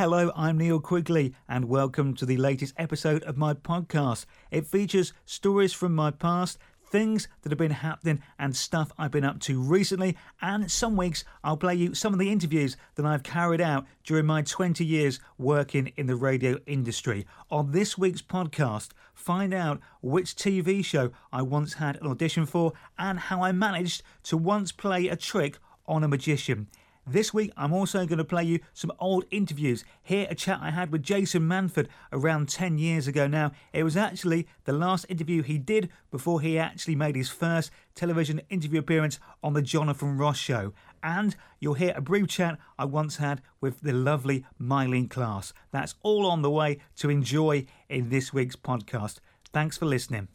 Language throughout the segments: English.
Hello, I'm Neil Quigley, and welcome to the latest episode of my podcast. It features stories from my past, things that have been happening, and stuff I've been up to recently. And some weeks I'll play you some of the interviews that I've carried out during my 20 years working in the radio industry. On this week's podcast, find out which TV show I once had an audition for and how I managed to once play a trick on a magician. This week, I'm also going to play you some old interviews. Hear a chat I had with Jason Manford around 10 years ago now. It was actually the last interview he did before he actually made his first television interview appearance on The Jonathan Ross Show. And you'll hear a brief chat I once had with the lovely Myleene Klass. That's all on the way to enjoy in this week's podcast. Thanks for listening.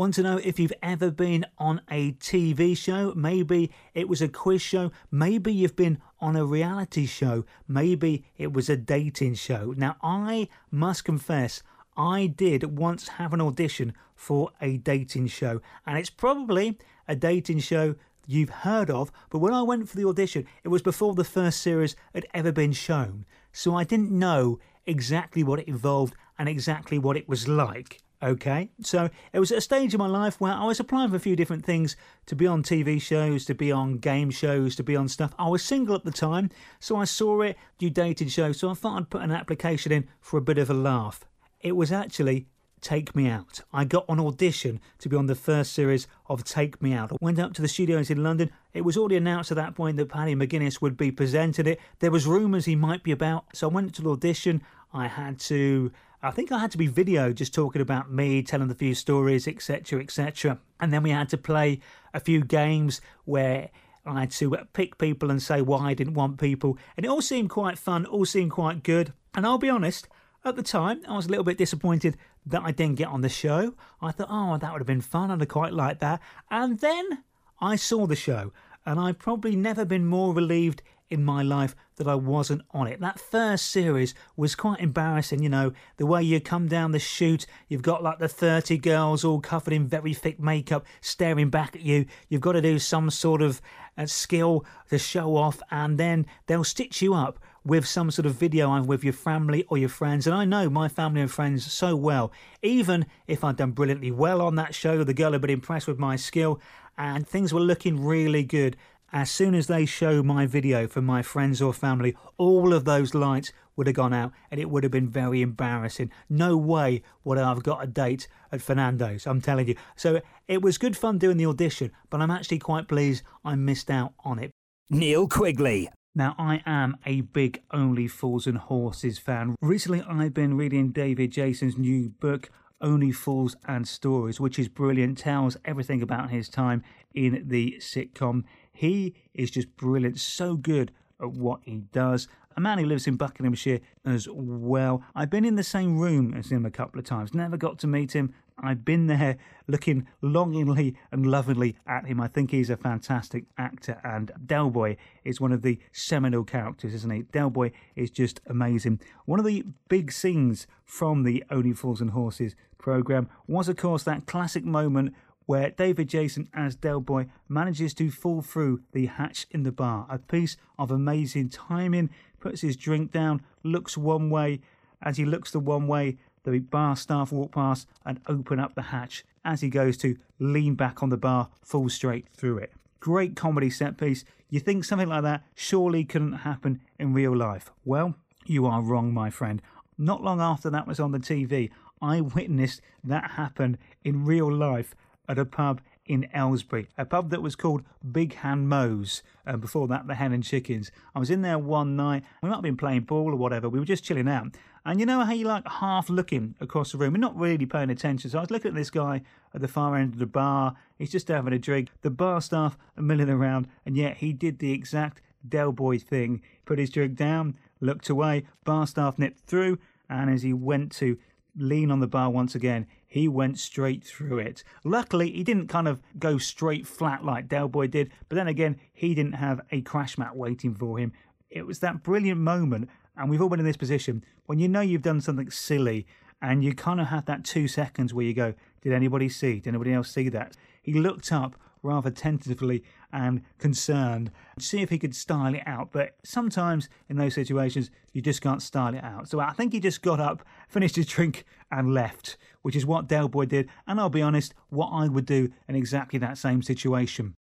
Want to know if you've ever been on a TV show? Maybe it was a quiz show. Maybe you've been on a reality show. Maybe it was a dating show. Now, I must confess, I did once have an audition for a dating show, and it's probably a dating show you've heard of, but when I went for the audition, it was before the first series had ever been shown, so I didn't know exactly what it involved and exactly what it was like. Okay, so it was at a stage in my life where I was applying for a few different things to be on TV shows, to be on game shows, to be on stuff. I was single at the time, so I saw it, you dated show, so I thought I'd put an application in for a bit of a laugh. It was actually Take Me Out. I got an audition to be on the first series of Take Me Out. I went up to the studios in London. It was already announced at that point that Paddy McGuinness would be presenting it. There was rumours he might be about, so I went to the audition. I had to I think I had to be video just talking about me, telling a few stories, etc., etc. And then we had to play a few games where I had to pick people and say why I didn't want people. And it all seemed quite fun, all seemed quite good. And I'll be honest, at the time, I was a little bit disappointed that I didn't get on the show. I thought, oh, that would have been fun. I'd have quite liked that. And then I saw the show, and I've probably never been more relieved in my life that I wasn't on it. That first series was quite embarrassing, you know, the way you come down the chute, you've got like the 30 girls all covered in very thick makeup staring back at you. You've got to do some sort of uh, skill to show off, and then they'll stitch you up with some sort of video either with your family or your friends. And I know my family and friends so well. Even if I'd done brilliantly well on that show, the girl had been impressed with my skill and things were looking really good. As soon as they show my video for my friends or family, all of those lights would have gone out and it would have been very embarrassing. No way would I have got a date at Fernando's, I'm telling you. So it was good fun doing the audition, but I'm actually quite pleased I missed out on it. Neil Quigley. Now, I am a big Only Fools and Horses fan. Recently, I've been reading David Jason's new book, Only Fools and Stories, which is brilliant, tells everything about his time in the sitcom he is just brilliant, so good at what he does. A man who lives in Buckinghamshire as well. I've been in the same room as him a couple of times, never got to meet him. I've been there looking longingly and lovingly at him. I think he's a fantastic actor, and Del Boy is one of the seminal characters, isn't he? Del Boy is just amazing. One of the big scenes from the Only Fools and Horses program was, of course, that classic moment where David Jason as Del Boy manages to fall through the hatch in the bar. A piece of amazing timing, puts his drink down, looks one way. As he looks the one way, the bar staff walk past and open up the hatch. As he goes to lean back on the bar, fall straight through it. Great comedy set piece. You think something like that surely couldn't happen in real life. Well, you are wrong, my friend. Not long after that was on the TV, I witnessed that happen in real life at a pub in Aylesbury, a pub that was called Big Hand Mo's. Uh, before that, the Hen and Chickens. I was in there one night. We might have been playing ball or whatever. We were just chilling out. And you know how you like half looking across the room and not really paying attention. So I was looking at this guy at the far end of the bar. He's just having a drink. The bar staff are milling around, and yet he did the exact Del Boy thing. Put his drink down, looked away. Bar staff nipped through, and as he went to lean on the bar once again, he went straight through it. Luckily, he didn't kind of go straight flat like Del Boy did, but then again, he didn't have a crash mat waiting for him. It was that brilliant moment, and we've all been in this position when you know you've done something silly and you kind of have that two seconds where you go, Did anybody see? Did anybody else see that? He looked up rather tentatively and concerned, see if he could style it out. But sometimes in those situations, you just can't style it out. So I think he just got up, finished his drink, and left, which is what Del Boy did. And I'll be honest, what I would do in exactly that same situation.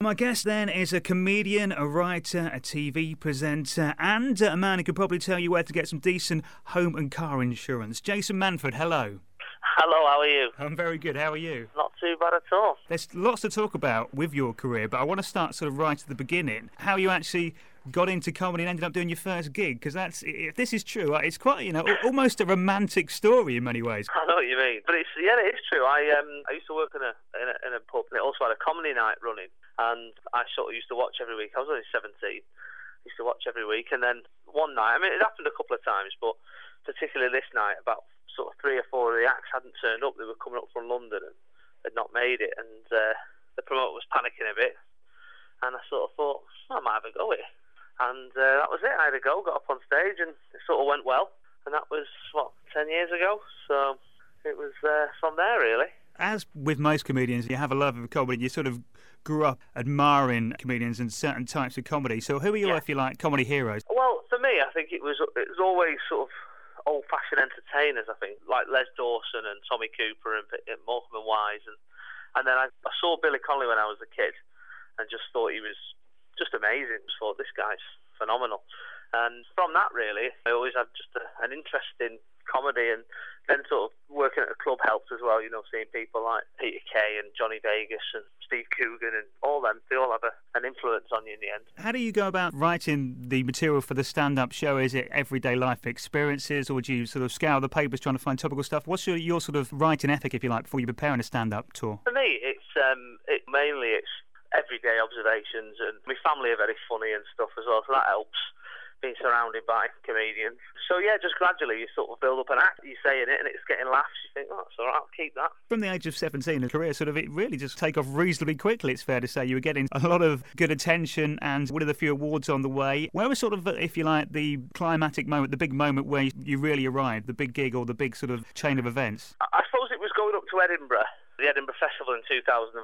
My guest then is a comedian, a writer, a TV presenter, and a man who could probably tell you where to get some decent home and car insurance. Jason Manford, hello. Hello, how are you? I'm very good. How are you? Not too bad at all. There's lots to talk about with your career, but I want to start sort of right at the beginning. How you actually got into comedy and ended up doing your first gig, because that's if this is true, it's quite you know almost a romantic story in many ways. I know what you mean, but it's yeah, it is true. I um I used to work in a in a, in a pub, and it also had a comedy night running, and I sort of used to watch every week. I was only 17, used to watch every week, and then one night, I mean, it happened a couple of times, but particularly this night, about sort of three or four of the acts hadn't turned up. They were coming up from London and had not made it, and uh, the promoter was panicking a bit. And I sort of thought, I might have a go here. And uh, that was it. I had a go, got up on stage, and it sort of went well. And that was, what, 10 years ago? So it was uh, from there, really. As with most comedians, you have a love of comedy. You sort of grew up admiring comedians and certain types of comedy. So who are your, yeah. if you like, comedy heroes? Well, for me, I think it was it was always sort of old-fashioned entertainers. I think like Les Dawson and Tommy Cooper and, and Morecambe and Wise, and and then I, I saw Billy Connolly when I was a kid, and just thought he was just amazing. Just thought this guy's phenomenal. And from that, really, I always had just a, an interest in comedy, and then sort of working at a club helped as well. You know, seeing people like Peter Kay and Johnny Vegas and Steve Coogan and all them, they all have a, an influence on you in the end. How do you go about writing the material for the stand-up show? Is it everyday life experiences, or do you sort of scour the papers trying to find topical stuff? What's your, your sort of writing ethic, if you like, before you prepare a stand-up tour? For me, it's um, it mainly it's everyday observations, and my family are very funny and stuff as well, so that helps being surrounded by comedians. So yeah, just gradually you sort of build up an act. You're saying it and it's getting laughs. You think, oh, that's all right, I'll keep that. From the age of 17, a career sort of it really just take off reasonably quickly. It's fair to say you were getting a lot of good attention and winning a few awards on the way. Where was sort of, uh, if you like, the climatic moment, the big moment where you really arrived, the big gig or the big sort of chain of events? I suppose it was going up to Edinburgh, the Edinburgh Festival in 2005,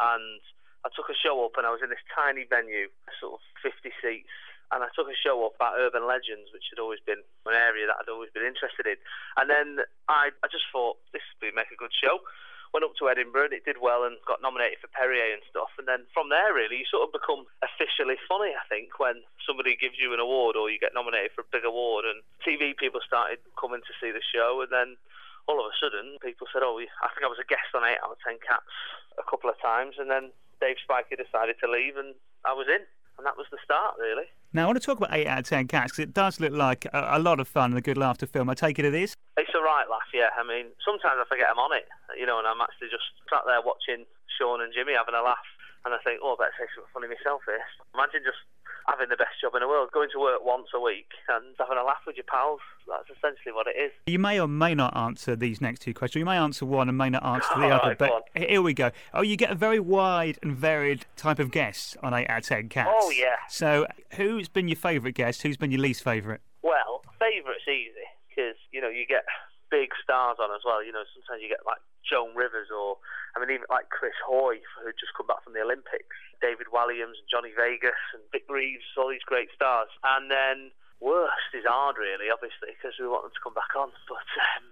and I took a show up and I was in this tiny venue, sort of 50 seats and I took a show up about urban legends, which had always been an area that I'd always been interested in. And then I, I just thought this would make a good show. Went up to Edinburgh and it did well and got nominated for Perrier and stuff. And then from there, really, you sort of become officially funny, I think, when somebody gives you an award or you get nominated for a big award. And TV people started coming to see the show. And then all of a sudden, people said, Oh, I think I was a guest on 8 out of 10 Cats a couple of times. And then Dave Spikey decided to leave and I was in and that was the start, really. Now, I want to talk about 8 out of 10 cats because it does look like a, a, lot of fun and a good laugh to film. I take it it is? It's a right laugh, yeah. I mean, sometimes I forget I'm on it, you know, and I'm actually just sat there watching Sean and Jimmy having a laugh, and I think, oh, I better say something funny myself here. Imagine just having the best job in the world, going to work once a week and having a laugh with your pals. That's essentially what it is. You may or may not answer these next two questions. You may answer one and may not answer the other. Right, but here we go. Oh, you get a very wide and varied type of guest on 8 out of 10 Cats. Oh, yeah. So, who's been your favourite guest? Who's been your least favourite? Well, favourite's easy because, you know, you get big stars on as well. You know, sometimes you get like Joan Rivers or, I mean, even like Chris Hoy, who just come back from the Olympics, David Walliams, and Johnny Vegas, and Vic Reeves, all these great stars. And then worst is hard, really, obviously, because we want them to come back on. But um,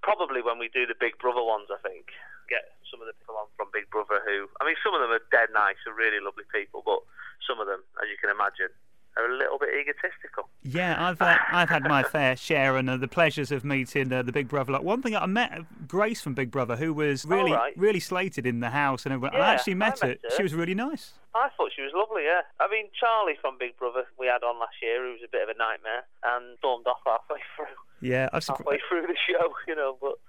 probably when we do the Big Brother ones, I think, get some of the people on from Big Brother who, I mean, some of them are dead nice and really lovely people, but some of them, as you can imagine, are a little bit egotistical. Yeah, I've uh, I've had my fair share and uh, the pleasures of meeting uh, the Big Brother. Like one thing, I met Grace from Big Brother, who was really right. really slated in the house, and everyone. Yeah, I actually met, I her. met her. She was really nice. I thought she was lovely, yeah. I mean, Charlie from Big Brother we had on last year, who was a bit of a nightmare, and stormed off halfway through. Yeah, I've halfway through the show, you know, but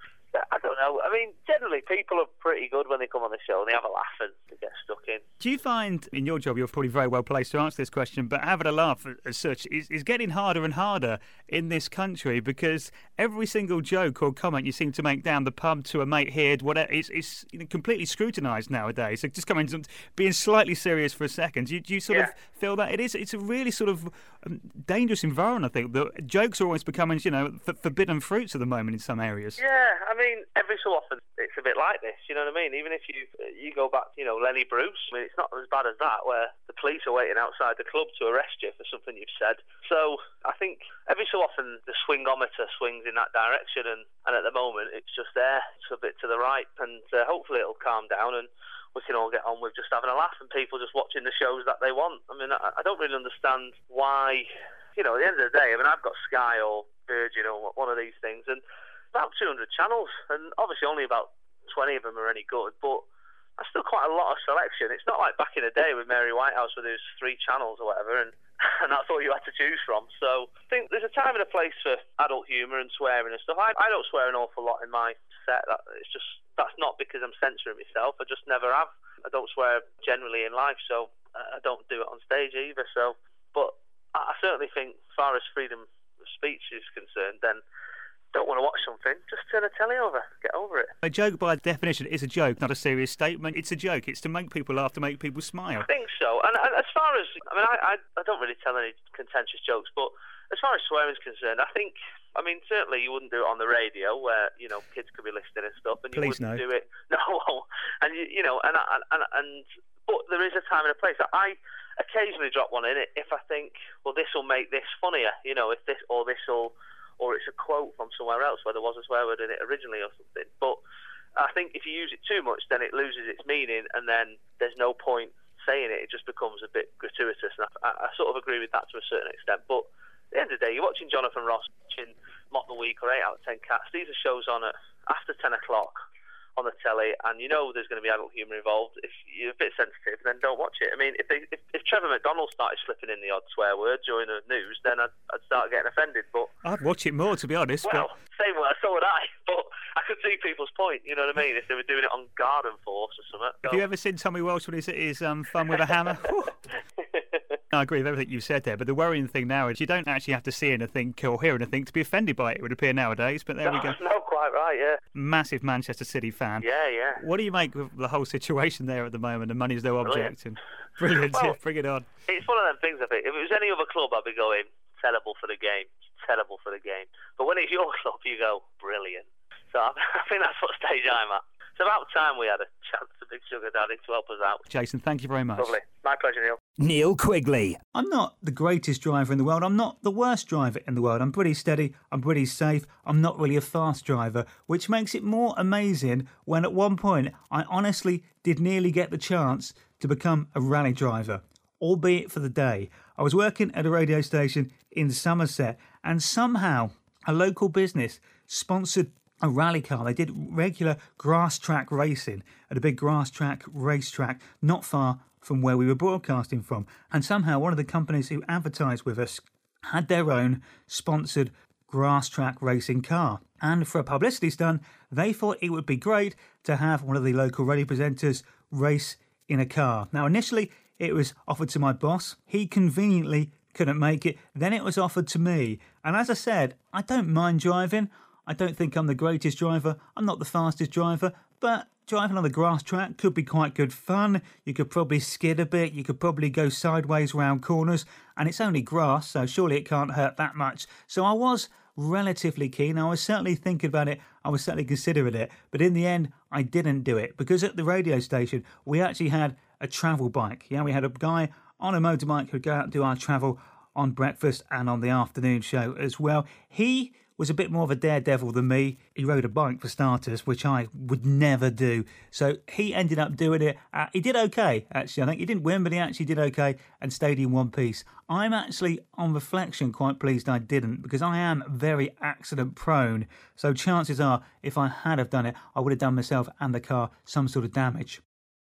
I don't know. I mean, generally, people are pretty good when they come on the show and they have a laugh and they get stuck in. Do you find, in your job, you're probably very well placed to answer this question, but having a laugh as such is, is getting harder and harder in this country because every single joke or comment you seem to make down the pub to a mate here, whatever, is, is completely scrutinised nowadays. So just coming to being slightly serious for a second, do you, do you sort Yeah. of feel that it is? It's a really sort of um, dangerous environment. I think the jokes are always becoming, you know, forbidden fruits at the moment in some areas. Yeah, I mean, every so often it's a bit like this. You know what I mean? Even if you you go back, you know, Lenny Bruce. I mean, it's not as bad as that, where the police are waiting outside the club to arrest you for something you've said. So I think every so often the swingometer swings in that direction, and and at the moment it's just there, it's a bit to the right, and uh, hopefully it'll calm down and we can all get on with just having a laugh and people just watching the shows that they want. I mean, I, I don't really understand why, you know, at the end of the day, I mean, I've got Sky or Virgin or one of these things, and about 200 channels, and obviously only about 20 of them are any good, but that's still quite a lot of selection. It's not like back in the day with Mary Whitehouse where there was three channels or whatever, and, and that's all you had to choose from. So I think there's a time and a place for adult humour and swearing and stuff. I, I don't swear an awful lot in my set. That, it's just that's not because I'm censoring myself. I just never have. I don't swear generally in life, so uh, I don't do it on stage either. So, but I certainly think, as far as freedom of speech is concerned, then don't want to watch something, just turn the telly over. Get over it. A joke, by definition, is a joke, not a serious statement. It's a joke. It's to make people laugh, to make people smile. I think so. And, and as far as, I mean, I, I, I don't really tell any contentious jokes, but as far as swearing is concerned, I think, I mean, certainly you wouldn't do it on the radio where, you know, kids could be listening and stuff. And you Please wouldn't no. do it. No. And, you, you know, and, and, and, and, but there is a time and a place. I occasionally drop one in it if I think, well, this will make this funnier, you know, if this, or this will, or it's a quote from somewhere else where there was a swear word in it originally or something. But I think if you use it too much, then it loses its meaning, and then there's no point saying it. It just becomes a bit gratuitous. And I, I sort of agree with that to a certain extent. But at the end of the day, you're watching Jonathan Ross, watching Mock the Week or 8 out of 10 Cats. These are shows on at after 10 o'clock on the telly, and you know there's going to be adult humour involved. If you're a bit sensitive, then don't watch it. I mean, if, they, if, if Trevor McDonald started slipping in the odd swear word during the news, then I'd, I'd start getting offended. But I'd watch it more, to be honest. Well, but... same way, so would I. But I could see people's point. You know what I mean? If they were doing it on Garden Force or something. Have you ever seen Tommy Walsh when he's at his um, fun with a hammer? I agree with everything you've said there, but the worrying thing now is you don't actually have to see anything or hear anything to be offended by it, it would appear nowadays, but there no, we go. No, quite right, yeah. Massive Manchester City fan. Yeah, yeah. What do you make of the whole situation there at the moment and money's no object? Brilliant. And brilliant, Well, yeah, bring it on. It's one of them things, I think. If it was any other club, I'd be going, terrible for the game, terrible for the game. But when it's your club, you go, brilliant. So I think that's what stage I'm at. It's about time we had a chance to Big Sugar Daddy to help us out. Jason, thank you very much. Lovely. My pleasure, Neil. Neil Quigley. I'm not the greatest driver in the world. I'm not the worst driver in the world. I'm pretty steady. I'm pretty safe. I'm not really a fast driver, which makes it more amazing when at one point I honestly did nearly get the chance to become a rally driver, albeit for the day. I was working at a radio station in Somerset and somehow a local business sponsored a rally car. They did regular grass track racing at a big grass track racetrack not far from where we were broadcasting from. And somehow one of the companies who advertised with us had their own sponsored grass track racing car. And for a publicity stunt, they thought it would be great to have one of the local radio presenters race in a car. Now, initially, it was offered to my boss. He conveniently couldn't make it. Then it was offered to me. And as I said, I don't mind driving. I don't think I'm the greatest driver. I'm not the fastest driver, but driving on the grass track could be quite good fun. You could probably skid a bit. You could probably go sideways round corners. And it's only grass, so surely it can't hurt that much. So I was relatively keen. I was certainly thinking about it. I was certainly considering it. But in the end, I didn't do it because at the radio station, we actually had a travel bike. Yeah, we had a guy on a motorbike who'd go out and do our travel on breakfast and on the afternoon show as well. He was a bit more of a daredevil than me. He rode a bike for starters, which I would never do. So he ended up doing it. Uh, he did okay, actually. I think he didn't win, but he actually did okay and stayed in one piece. I'm actually, on reflection, quite pleased I didn't because I am very accident prone. So chances are, if I had have done it, I would have done myself and the car some sort of damage.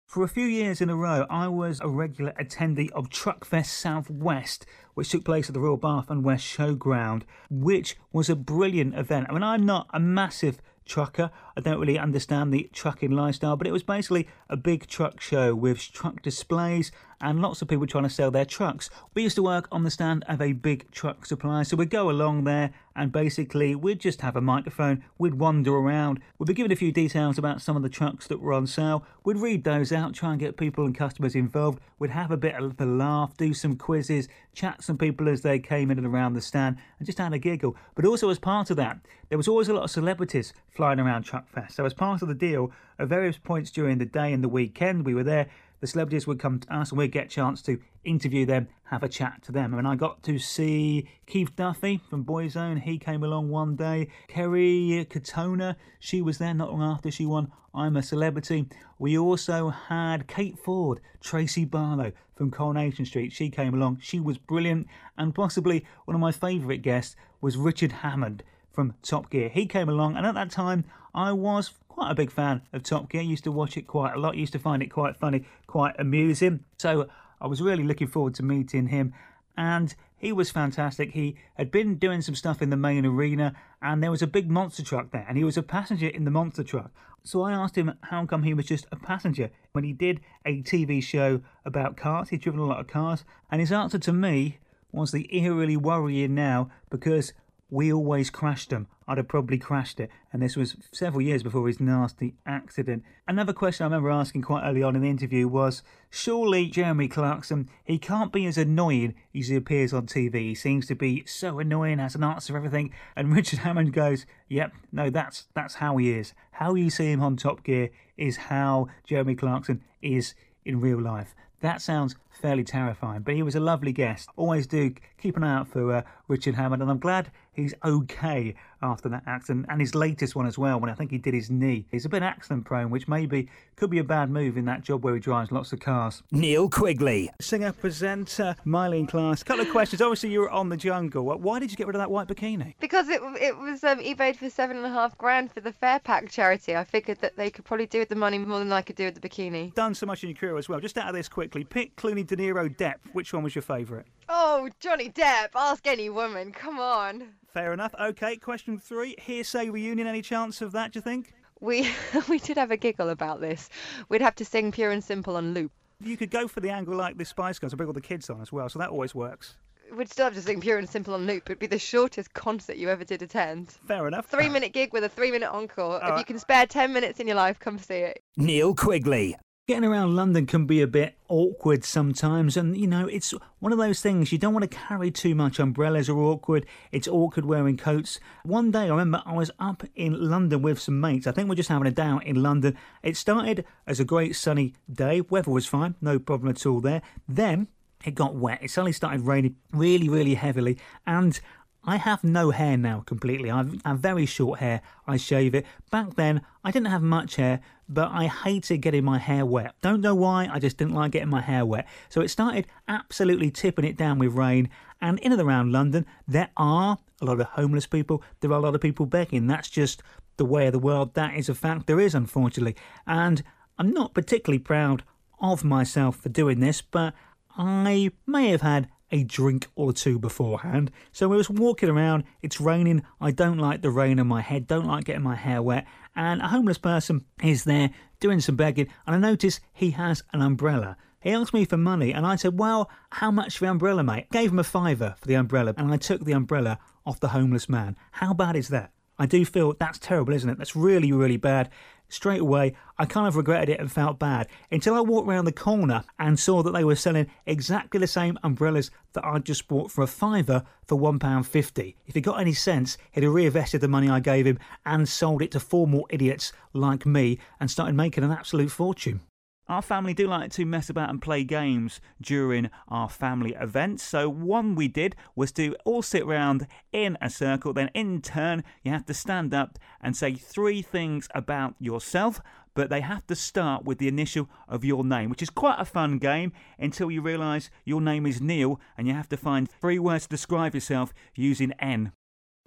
For a few years in a row, I was a regular attendee of Truckfest Southwest, which took place at the Royal Bath and West Showground, which was a brilliant event. I mean, I'm not a massive trucker. I don't really understand the trucking lifestyle, but it was basically a big truck show with truck displays and lots of people trying to sell their trucks. We used to work on the stand of a big truck supplier, so we'd go along there and basically we'd just have a microphone, we'd wander around, we'd be given a few details about some of the trucks that were on sale, we'd read those out, try and get people and customers involved, we'd have a bit of a laugh, do some quizzes, chat some people as they came in and around the stand, and just had a giggle. But also as part of that, there was always a lot of celebrities flying around Truckfest. So as part of the deal, at various points during the day and the weekend, we were there the celebrities would come to us and we'd get a chance to interview them, have a chat to them. And I got to see Keith Duffy from Boyzone. He came along one day. Kerry Katona, she was there not long after she won I'm a Celebrity. We also had Kate Ford, Tracy Barlow from Coronation Street. She came along. She was brilliant. And possibly one of my favourite guests was Richard Hammond from Top Gear. He came along, and at that time, I was quite a big fan of Top Gear. Used to watch it quite a lot. Used to find it quite funny, quite amusing. So I was really looking forward to meeting him. And he was fantastic. He had been doing some stuff in the main arena, and there was a big monster truck there, and he was a passenger in the monster truck. So I asked him how come he was just a passenger when he did a TV show about cars. He'd driven a lot of cars, and his answer to me was the eerily worrying now because we always crashed them. I'd have probably crashed it. And this was several years before his nasty accident. Another question I remember asking quite early on in the interview was surely Jeremy Clarkson, he can't be as annoying as he appears on TV. He seems to be so annoying, has an answer for everything. And Richard Hammond goes, Yep, no, that's that's how he is. How you see him on Top Gear is how Jeremy Clarkson is in real life. That sounds fairly terrifying, but he was a lovely guest. Always do keep an eye out for uh, Richard Hammond, and I'm glad he's okay after that accident and his latest one as well when I think he did his knee. He's a bit accident prone, which maybe could be a bad move in that job where he drives lots of cars. Neil Quigley. Singer, presenter, Myleene Klass. Couple of questions. Obviously, you were on the jungle. Why did you get rid of that white bikini? Because it it was um, eBayed for seven and a half grand for the Fair Pack charity. I figured that they could probably do with the money more than I could do with the bikini. Done so much in your career as well. Just out of this quickly, pick Clooney, De Niro, Depp. Which one was your favourite? Oh, Johnny Depp. Ask any woman. Come on. Fair enough. Okay, question three. Hearsay reunion. Any chance of that? Do you think? We we did have a giggle about this. We'd have to sing Pure and Simple on loop. You could go for the angle like the Spice Girls and bring all the kids on as well, so that always works. We'd still have to sing Pure and Simple on loop. It'd be the shortest concert you ever did attend. Fair enough. Three minute gig with a three minute encore. if you can spare ten minutes in your life, come see it. Neil Quigley. Getting around London can be a bit awkward sometimes, and you know, it's one of those things you don't want to carry too much. Umbrellas are awkward, it's awkward wearing coats. One day I remember I was up in London with some mates. I think we're just having a day out in London. It started as a great sunny day, weather was fine, no problem at all there. Then it got wet, it suddenly started raining really, really heavily, and I have no hair now completely. I've, I have very short hair. I shave it. Back then, I didn't have much hair, but I hated getting my hair wet. Don't know why, I just didn't like getting my hair wet. So it started absolutely tipping it down with rain. And in and around London, there are a lot of homeless people. There are a lot of people begging. That's just the way of the world. That is a fact. There is, unfortunately. And I'm not particularly proud of myself for doing this, but I may have had a drink or two beforehand. So we was walking around, it's raining, I don't like the rain on my head, don't like getting my hair wet, and a homeless person is there doing some begging, and I notice he has an umbrella. He asked me for money, and I said, Well, how much for the umbrella, mate? Gave him a fiver for the umbrella, and I took the umbrella off the homeless man. How bad is that? I do feel that's terrible, isn't it? That's really, really bad straight away, I kind of regretted it and felt bad until I walked around the corner and saw that they were selling exactly the same umbrellas that I'd just bought for a fiver for £1.50. If he got any sense, he'd have reinvested the money I gave him and sold it to four more idiots like me and started making an absolute fortune. Our family do like to mess about and play games during our family events. So, one we did was to all sit around in a circle. Then, in turn, you have to stand up and say three things about yourself, but they have to start with the initial of your name, which is quite a fun game until you realise your name is Neil and you have to find three words to describe yourself using N.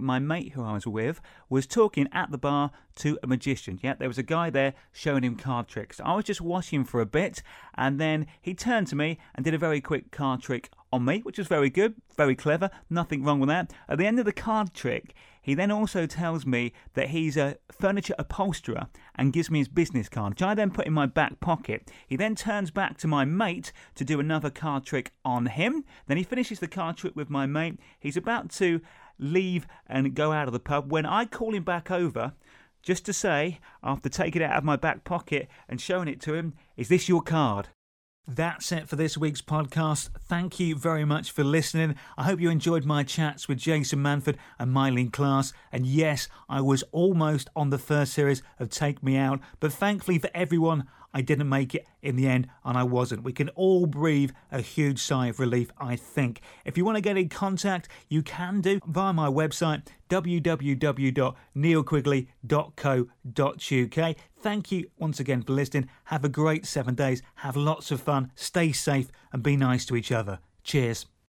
my mate who I was with was talking at the bar to a magician. Yeah, there was a guy there showing him card tricks. I was just watching for a bit, and then he turned to me and did a very quick card trick on me, which was very good, very clever, nothing wrong with that. At the end of the card trick, he then also tells me that he's a furniture upholsterer and gives me his business card, which I then put in my back pocket. He then turns back to my mate to do another card trick on him. Then he finishes the card trick with my mate. He's about to leave and go out of the pub when I call him back over just to say, after taking it out of my back pocket and showing it to him, Is this your card? That's it for this week's podcast. Thank you very much for listening. I hope you enjoyed my chats with Jason Manford and Myleene Klass. And yes, I was almost on the first series of Take Me Out, but thankfully for everyone, I didn't make it in the end, and I wasn't. We can all breathe a huge sigh of relief, I think. If you want to get in contact, you can do via my website, www.neilquigley.co.uk. Thank you once again for listening. Have a great seven days. Have lots of fun. Stay safe and be nice to each other. Cheers.